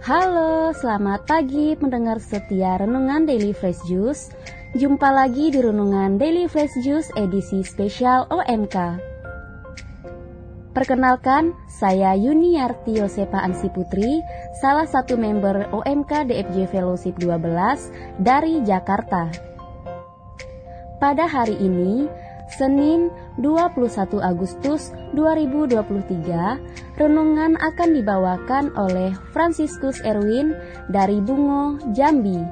Halo, selamat pagi pendengar setia Renungan Daily Fresh Juice. Jumpa lagi di Renungan Daily Fresh Juice edisi spesial OMK. Perkenalkan, saya Yuniarti Yosepa Ansi Putri, salah satu member OMK DFJ Fellowship 12 dari Jakarta. Pada hari ini, Senin 21 Agustus 2023, renungan akan dibawakan oleh Franciscus Erwin dari Bungo, Jambi,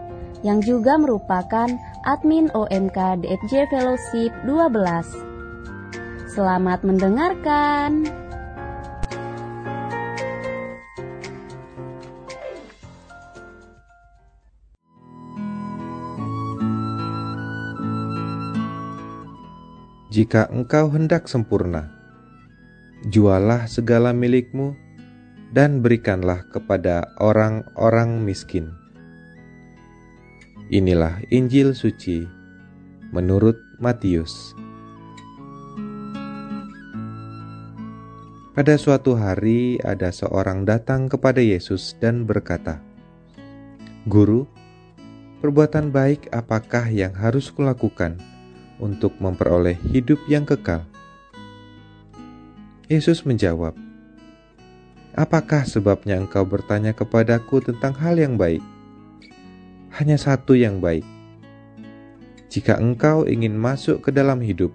yang juga merupakan admin OMK DFJ Fellowship 12. Selamat mendengarkan. Jika engkau hendak sempurna, jualah segala milikmu dan berikanlah kepada orang-orang miskin. Inilah Injil suci menurut Matius. Pada suatu hari, ada seorang datang kepada Yesus dan berkata, "Guru, perbuatan baik apakah yang harus kulakukan?" Untuk memperoleh hidup yang kekal? Yesus menjawab, "Apakah sebabnya engkau bertanya kepadaku tentang hal yang baik? Hanya satu yang baik. Jika engkau ingin masuk ke dalam hidup,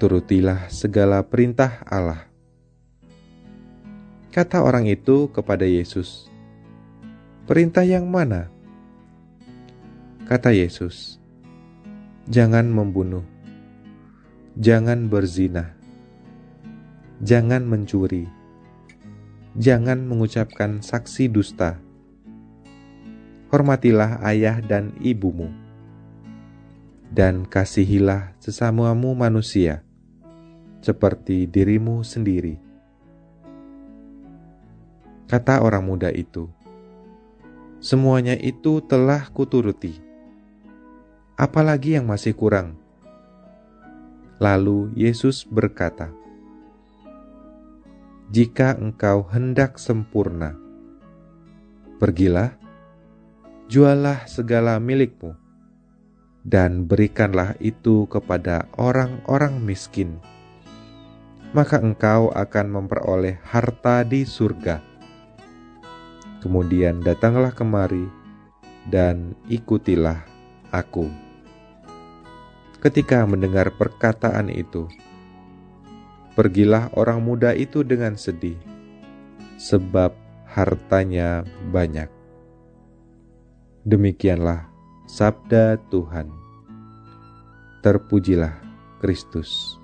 turutilah segala perintah Allah." Kata orang itu kepada Yesus, "Perintah yang mana?" Kata Yesus, jangan membunuh, jangan berzina, jangan mencuri, jangan mengucapkan saksi dusta. Hormatilah ayah dan ibumu, dan kasihilah sesamamu manusia seperti dirimu sendiri. Kata orang muda itu, "Semuanya itu telah kuturuti." Apalagi yang masih kurang? Lalu Yesus berkata, "Jika engkau hendak sempurna, pergilah, jualah segala milikmu, dan berikanlah itu kepada orang-orang miskin. Maka engkau akan memperoleh harta di surga. Kemudian datanglah kemari dan ikutilah aku." Ketika mendengar perkataan itu. Pergilah orang muda itu dengan sedih, sebab hartanya banyak. Demikianlah sabda Tuhan. Terpujilah Kristus.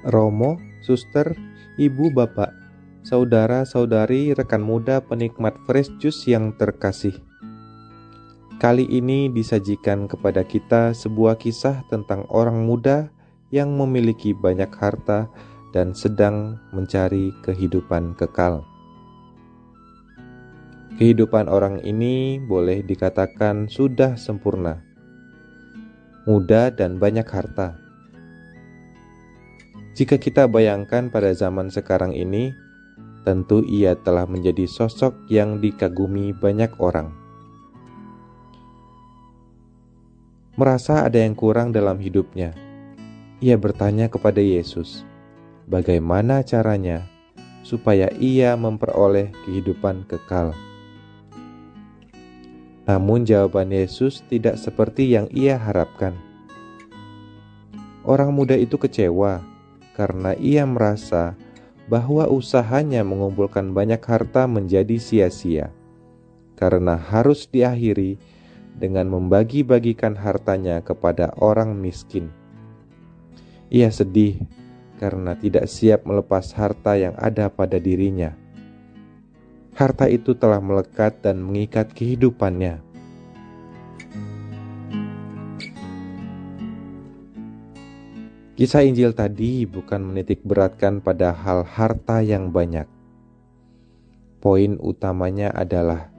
Romo, suster, ibu, bapak, saudara-saudari, rekan muda penikmat fresh juice yang terkasih. Kali ini disajikan kepada kita sebuah kisah tentang orang muda yang memiliki banyak harta dan sedang mencari kehidupan kekal. Kehidupan orang ini boleh dikatakan sudah sempurna, muda dan banyak harta. Jika kita bayangkan pada zaman sekarang ini, tentu ia telah menjadi sosok yang dikagumi banyak orang. Merasa ada yang kurang dalam hidupnya, ia bertanya kepada Yesus, bagaimana caranya supaya ia memperoleh kehidupan kekal. Namun, jawaban Yesus tidak seperti yang ia harapkan. Orang muda itu kecewa karena ia merasa bahwa usahanya mengumpulkan banyak harta menjadi sia-sia, karena harus diakhiri dengan membagi-bagikan hartanya kepada orang miskin. Ia sedih karena tidak siap melepas harta yang ada pada dirinya. Harta itu telah melekat dan mengikat kehidupannya Kisah Injil tadi bukan menitik beratkan pada hal harta yang banyak. Poin utamanya adalah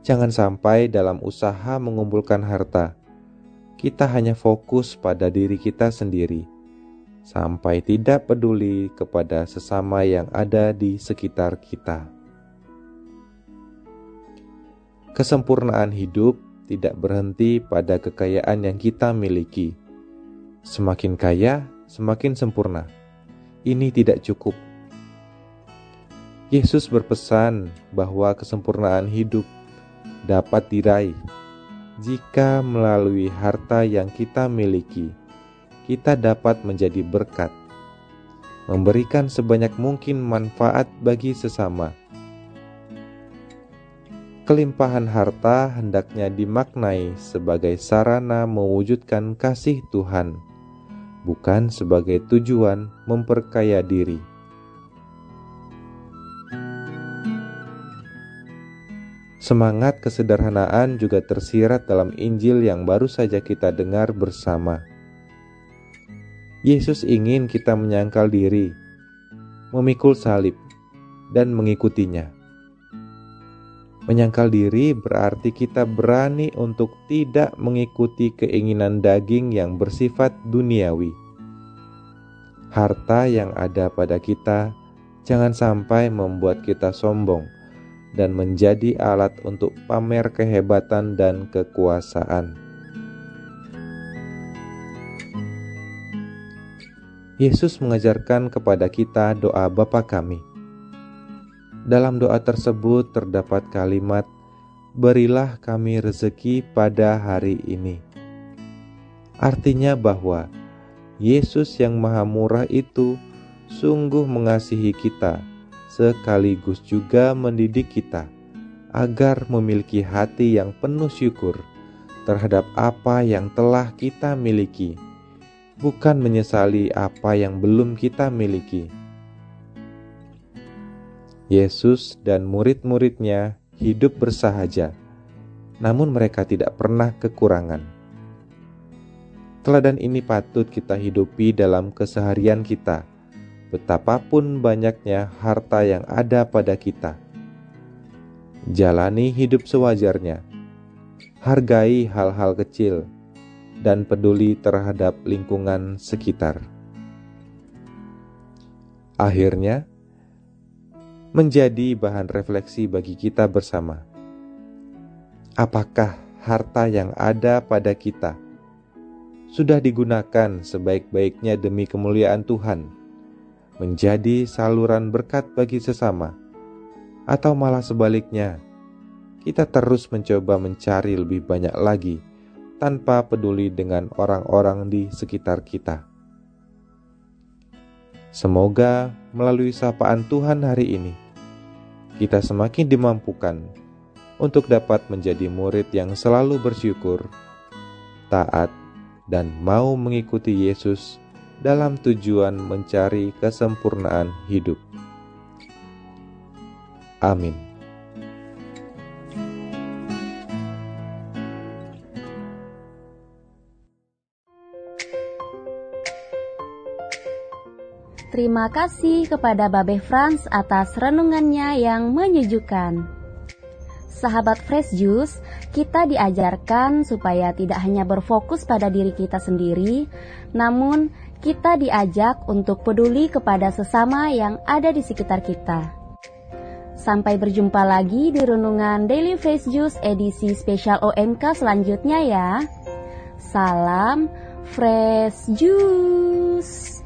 jangan sampai dalam usaha mengumpulkan harta kita hanya fokus pada diri kita sendiri, sampai tidak peduli kepada sesama yang ada di sekitar kita. Kesempurnaan hidup tidak berhenti pada kekayaan yang kita miliki. Semakin kaya, semakin sempurna. Ini tidak cukup. Yesus berpesan bahwa kesempurnaan hidup dapat diraih jika melalui harta yang kita miliki, kita dapat menjadi berkat, memberikan sebanyak mungkin manfaat bagi sesama. Kelimpahan harta hendaknya dimaknai sebagai sarana mewujudkan kasih Tuhan, bukan sebagai tujuan memperkaya diri. Semangat kesederhanaan juga tersirat dalam Injil yang baru saja kita dengar bersama. Yesus ingin kita menyangkal diri, memikul salib, dan mengikutinya. Menyangkal diri berarti kita berani untuk tidak mengikuti keinginan daging yang bersifat duniawi. Harta yang ada pada kita jangan sampai membuat kita sombong dan menjadi alat untuk pamer kehebatan dan kekuasaan. Yesus mengajarkan kepada kita doa Bapa kami. Dalam doa tersebut terdapat kalimat, "Berilah kami rezeki pada hari ini." Artinya bahwa Yesus yang Maha Murah itu sungguh mengasihi kita sekaligus juga mendidik kita agar memiliki hati yang penuh syukur terhadap apa yang telah kita miliki, bukan menyesali apa yang belum kita miliki. Yesus dan murid-muridnya hidup bersahaja, namun mereka tidak pernah kekurangan. Teladan ini patut kita hidupi dalam keseharian kita betapapun banyaknya harta yang ada pada kita. Jalani hidup sewajarnya, hargai hal-hal kecil, dan peduli terhadap lingkungan sekitar. Akhirnya, menjadi bahan refleksi bagi kita bersama. Apakah harta yang ada pada kita sudah digunakan sebaik-baiknya demi kemuliaan Tuhan? menjadi saluran berkat bagi sesama, atau malah sebaliknya, kita terus mencoba mencari lebih banyak lagi tanpa peduli dengan orang-orang di sekitar kita. Semoga melalui sapaan Tuhan hari ini, kita semakin dimampukan untuk dapat menjadi murid yang selalu bersyukur, taat, dan mau mengikuti Yesus dalam tujuan mencari kesempurnaan hidup. Amin. Terima kasih kepada Babe Franz atas renungannya yang menyejukkan. Sahabat Fresh Juice, kita diajarkan supaya tidak hanya berfokus pada diri kita sendiri, namun kita diajak untuk peduli kepada sesama yang ada di sekitar kita. Sampai berjumpa lagi di renungan Daily Face Juice edisi spesial OMK selanjutnya ya. Salam Fresh Juice.